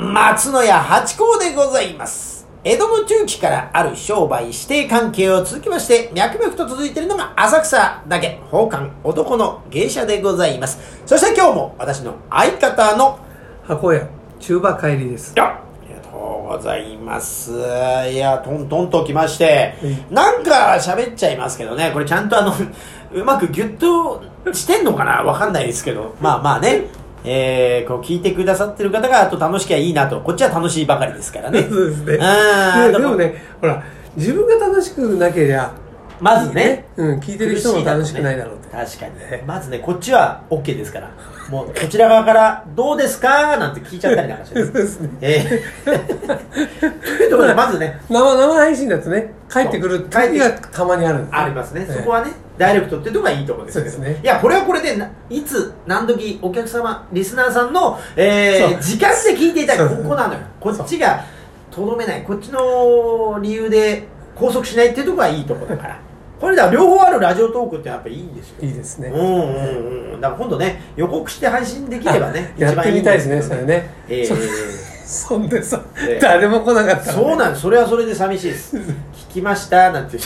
松野屋八甲でございます。江戸の中期からある商売指定関係を続きまして、脈々と続いているのが浅草だけ、宝冠男の芸者でございます。そして今日も私の相方の、箱屋中馬帰りですあありがとうございます。いや、トントンと来ましてう、なんか喋っちゃいますけどね、これちゃんとあの、うまくギュッとしてんのかな？わかんないですけど、まあまあね、えー、こう聞いてくださってる方があと楽しきゃいいなと、こっちは楽しいばかりですからね。そうですねあーででもねほら自分が楽しくなけりゃまずね、うん、聞いてる人も楽しくないだろうって確かに。まずね、こっちは OK ですから。もう、こちら側から、どうですか？なんて聞いちゃったりなんかして、そうですね。えー、というところで、まずね、生生配信だとね帰ってくる時がたまにあるんです、ありますね、ええ。そこはね、ダイレクトっていうところがいいところですけど。そうですね。いや、これはこれでな、いつ、何時、お客様、リスナーさんの、えー、時間で聞いていただく、そうここなのよ。こっちが、とどめない、こっちの理由で拘束しないっていうところがいいところだから。これだ、両方あるラジオトークってやっぱいいんですよ。いいですね。うんうんうん。だから今度ね、予告して配信できればね、やってみたいですね一番それね。えそーそんでさ、ええ。誰も来なかったそうなんです。それはそれで寂しいです。聞きましたなんて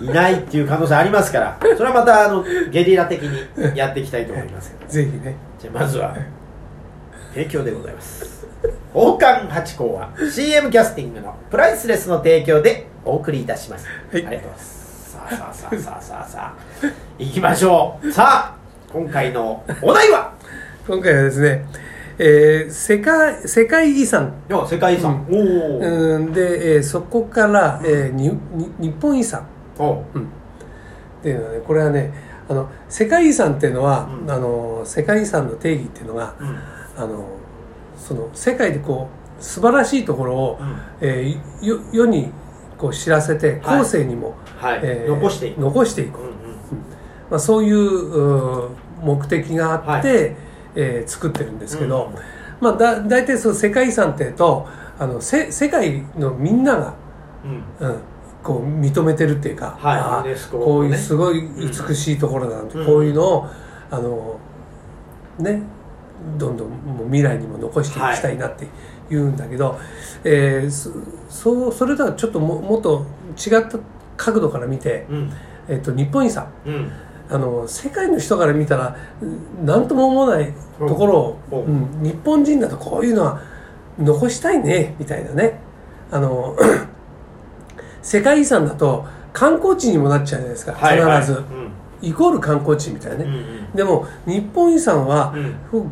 いないっていう可能性ありますから。それはまたあのゲリラ的にやっていきたいと思います。ぜひね。じゃあまずは提供でございます。王冠八甲は CM キャスティングのプライスレスの提供でお送りいたします、はい。ありがとうございますさあさあさあさあさあさあ行きましょうさあ今回のお題は今回はですね、えー世界世界遺産いや世界遺産、おお、うんで、えーそこから、えーにに日本遺産おうんっていうのはねこれはねあの世界遺産っていうのは、うんあの世界遺産の定義っていうのが、うんあのその世界でこう素晴らしいところを、うんえーよ世にこう知らせてはい。後世にも、はい、えー残していく、残していく、うんうん。まあ、そういううー目的があって、はい。えー作ってるんですけど、うんまあ、だ大体その世界遺産っていうとあのせ世界のみんなが、うん。うん、こう認めてるっていうか、はい。こういうねすごい美しいところだなんて、うん。こういうのをあのねどんどんもう未来にも残していきたいなって言うんだけど、えーそそうそれとはちょっとももっと違った角度から見て、うん。えっと日本遺産。うん。あの世界の人から見たらうん何とも思わないところを、うんうん日本人だとこういうのは残したいねみたいなね。あの 世界遺産だと観光地にもなっちゃうじゃないですか、はいはい。必ず、うんイコール観光地みたいなね、うんうん。でも日本遺産は、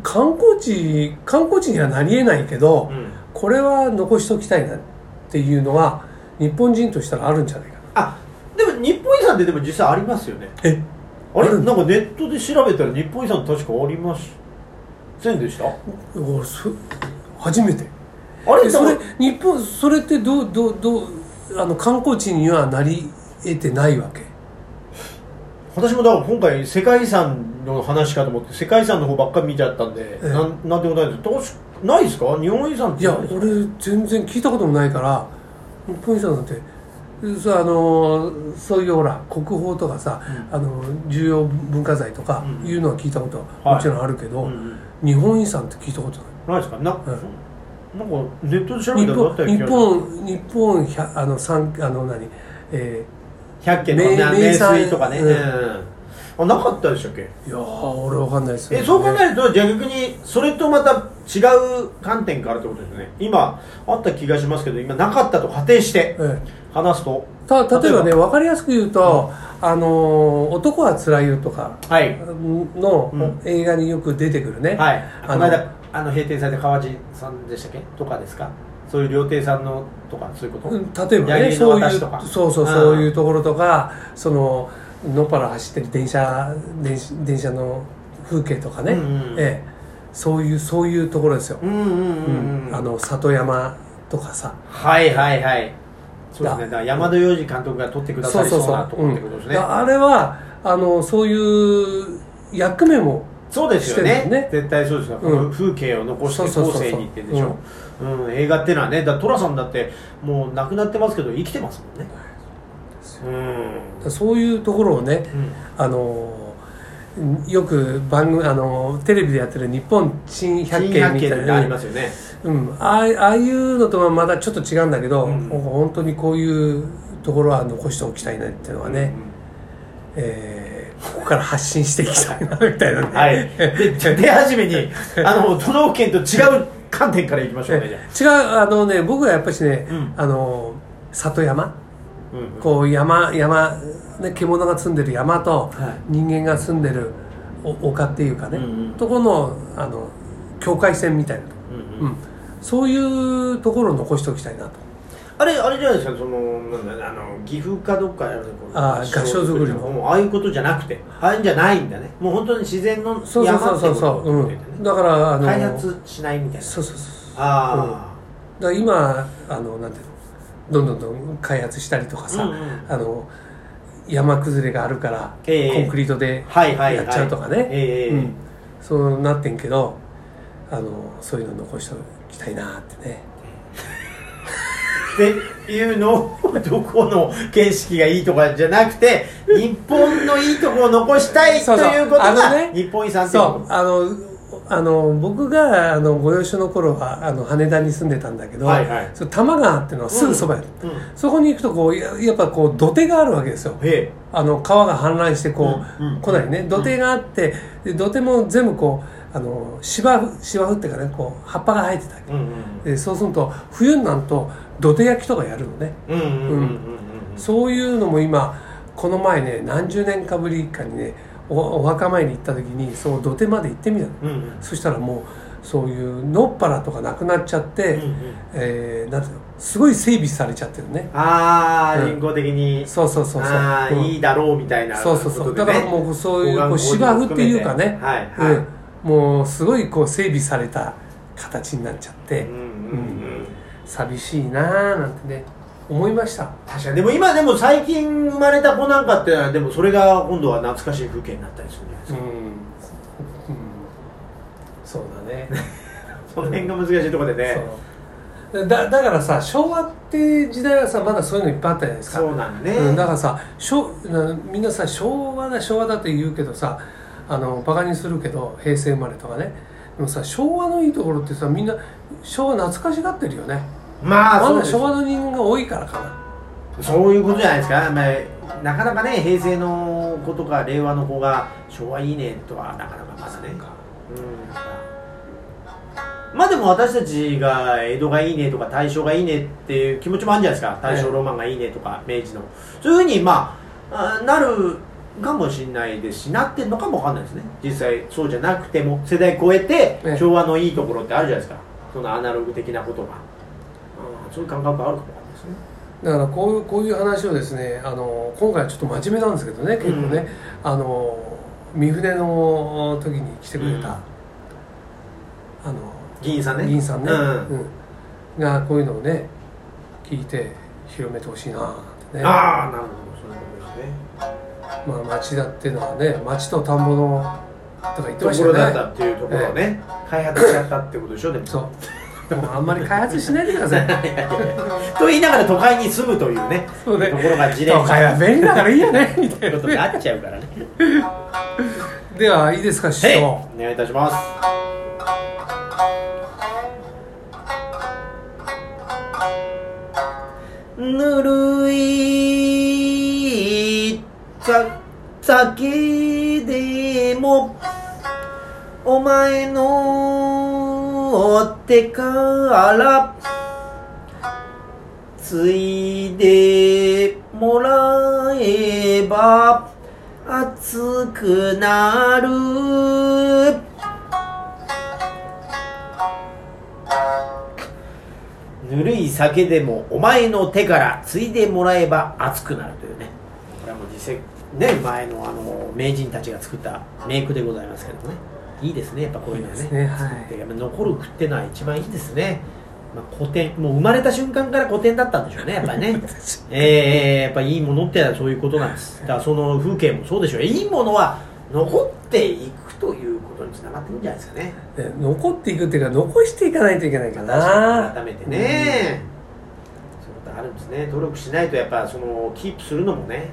観光地観光地にはなりえないけど、うん。これは残しておきたいなっていうのは日本人としたらあるんじゃないかな。あでも日本遺産ってでも実際ありますよね。え？あれ？なんかネットで調べたら日本遺産確かありませんでした？初めて。あれ？えそれ日本それってどうどうどうあの観光地にはなり得てないわけ？私もだから今回世界遺産の話かと思って世界遺産の方ばっかり見ちゃったんで、ええ。なんなんてことないです。確かないですか？日本遺産って。いや俺全然聞いたこともないから日本遺産なんて。そうあのそういうほら国宝とかさ、あの重要文化財とかうん。いうのは聞いたことはい。はもちろんあるけど、うんうん。日本遺産って聞いたことない。ないですか？な,、んなんかネットで調べ日たらあった本日本日本百あの三あの何？え100件とかね名名水とかね、うん。なかったでしたっけ？ー、いやー俺わかんないですよ、えそう考えるとじゃあ逆にそれとまた違う観点からってことですね。今あった気がしますけど今なかったと仮定してえ話すと。えた例えばね分かりやすく言うと「あのー男はつらいよ」とかはい。のうん。映画によく出てくるね、はい。あのこの間あの閉店された川地さんでしたっけ？とかですか？そういう料亭さんのとかそういうこと、うん例えばねそういうそうそううんそういうところとかその野原走ってる電車電車電車の風景とかね、うんうんええ、そういうそういうところですよ、うんうんうんうん、あの里山とかさ。はいはいはい。そうですね。だ。山田洋次監督が撮ってくださりそうなところってことですね。うん。だあれはあのそういう役目もそうですよね。ね。絶対そうですよ、うん。風景を残して後世にってんでしょ、うん。映画っていうのはねだ寅さんだってもう亡くなってますけど生きてますもんね。うんそういうところをねうん。あの、よく番組あのテレビでやってる日本珍百珍景みたい百景ってありなますよね。うん、ああああいうのとはまだちょっと違うんだけど、うん。本当にこういうところは残しておきたいなっていうのはね、うん。えーここから発信していきたいなみたいなね、はい。でじゃあ出始めに あの都道府県と違う観点からいきましょうね違うあのね僕はやっぱりね、うん。あの里山。あうん。こう山山、ね、獣が住んでる山とはい。人間が住んでるお丘っていうかね、うんうん。とこのあの境界線みたいなと、うんうん。うん、そういうところを残しておきたいなとあれあれじゃないですかそのなんだあの岐阜かどっかやるあー合掌造りの。ああいうことじゃなくてああいうんじゃないんだね。もう本当に自然のそうそう山ってこそうそう。そう、うとを言っててねん、だからあの開発しないみたいな。そうそうそうあだから今あのなんていうのどんどんどん開発したりとかさ、うんうん。あの山崩れがあるから、ええ。コンクリートでやっちゃうとかね、ええ。うん、そうなってんけどあのそういうの残しておきたいなってねっていうのをどこの景色がいいとかじゃなくて日本のいいとこを残したいということが日本遺産ってこそう。あのあの僕があのご養子の頃はあの羽田に住んでたんだけど、はいはい。その多摩川っていうのはすぐそばやる、とうん。そこに行くとこうややっぱこう土手があるわけですよ。へあの川が氾濫してこう、うんうん。来ないね。土手があってで土手も全部こうあの芝生芝生っていうかねこう葉っぱが生えてたわえうんうん。けでそうすると冬になると土手焼きとかやるのね。そういうのも今この前ね何十年かぶりかにねおお墓参り行った時にそう土手まで行ってみたの、うんうん。そしたらもうそういう野っ腹とかなくなっちゃって、うんうん。えーなんていうのすごい整備されちゃってるね。ああうん。人工的に。そうそうそうそう。ああうん。いいだろうみたいなそうそうそう。だからもうそういうこう芝生っていうかね、はいはい。うん、もうすごいこう整備された形になっちゃって、うんうん。うん寂しいなーなんてね思いました。確かに。でも今でも最近生まれた子なんかってのはでもそれが今度は懐かしい風景になったりするんじゃないですうん、か、うん、そうだね。その辺が難しいところでね。そう。だだからさ昭和って時代はさまだそういうのいっぱいあったじゃないですか。そうなんね、うん、だからさしょなみんなさ昭和だ昭和だって言うけどさあのバカにするけど平成生まれとかね。でもさ昭和のいいところってさみんな昭和懐かしがってるよねまあまだ昭和の人間が多いからかな。そういうことじゃないですか、まあ、なかなかね平成の子とか令和の子が昭和いいねとはなかなかまだね。うん。まあでも私たちが江戸がいいねとか大正がいいねっていう気持ちもあるんじゃないですか。大正ロマンがいいねとか明治の。そういうふうにまああなるかもしれないですしなってるのかもわかんないですね。実際そうじゃなくても世代超えてええ。昭和のいいところってあるじゃないですか。そのアナログ的なことが、うん、そういう感覚あるかもですね。だからこういうこういう話をですねあの今回はちょっと真面目なんですけどね結構ね、あの三船の時に来てくれた、うん。あの議員さんね。議員さんね、うん。うん。がこういうのをね聞いて広めてほしいなってね。ああなるほどそういうことですね。まあ町だっていうのはね町と田んぼのとか言ってとましたよころだったねっていうところをね、開発しちゃったってことでしょでも。そうもうあんまり開発しないでください。と言いながら都会に住むというね。そうね。ところが事例都会は便利だからいいよねみたといことになっちゃうからね。ではいいですか師はい。匠お願いいたします。ぬるいさ酒でもお前の手から。ついでもらえば熱くなる。ぬるい酒でもお前の手からついでもらえば熱くなるというね。これはもう実際ね前のあの名人たちが作った名句でございますけどね。いいですねやっぱこういうのはね。いいねはい。でやっぱ残る句ってのは一番いいですね、まあ、古典。もう生まれた瞬間から古典だったんでしょうねやっぱりね。ええやっぱいいものってのはそういうことなんです。だからその風景もそうでしょう。いいものは残っていくということにつながってるんじゃないですかね。ね残っていくっていうか残していかないといけないかな。改めてね、そういうことあるんですね。努力しないとやっぱそのキープするのもね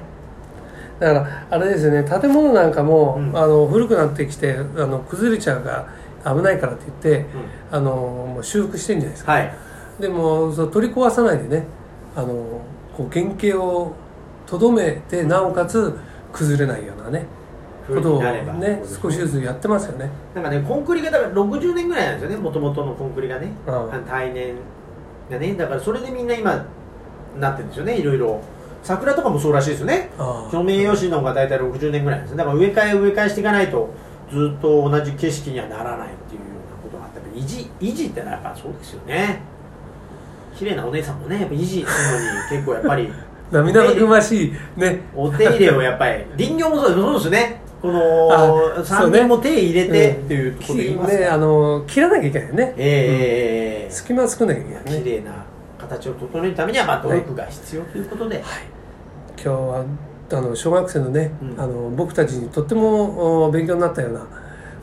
だからあれですよね建物なんかも、うん。あの古くなってきてあの崩れちゃうから危ないからって言って、うん。あのもう修復してるんじゃないですか。はい。でもそう取り壊さないでねあのこう原型をとどめてなおかつ崩れないようなね風ことをね少しずつやってますよね。なんかねコンクリがだから60年ぐらいなんですよねもともとのコンクリがね。うん。耐年がね。だからそれでみんな今なってるんですよねいろいろ桜とかもそうらしいですよね。ソメイヨシノが大体60年ぐらいですね。だから植え替え植え替えしていかないとずっと同じ景色にはならないっていうようなことがあって維持維持ってやっぱそうですよね。綺麗なお姉さんもねやっぱ維持するのに結構やっぱり 涙ぐましいね。お手入れをやっぱり林業もそうですよね。こあのそうね。山林も手入れてっていうところで言いますねあの切らなきゃいけないよね、ええ隙間作んなきゃいけないね。綺麗な形を整えるためにはまあ努力が必要ということで、今日はあの小学生のね、うん。あの僕たちにとってもお勉強になったような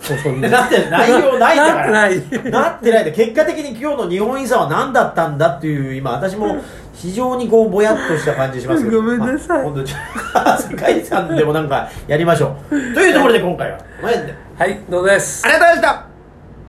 放送に。だって内容ないんだから。なってない。なってないで結果的に今日の日本遺産は何だったんだっていう今私も非常にこうぼやっとした感じしますけど。ごめんなさい。まあ世界遺産でもなんかやりましょう。というところで今回はこの辺ではいどうぞです。ありがとうございました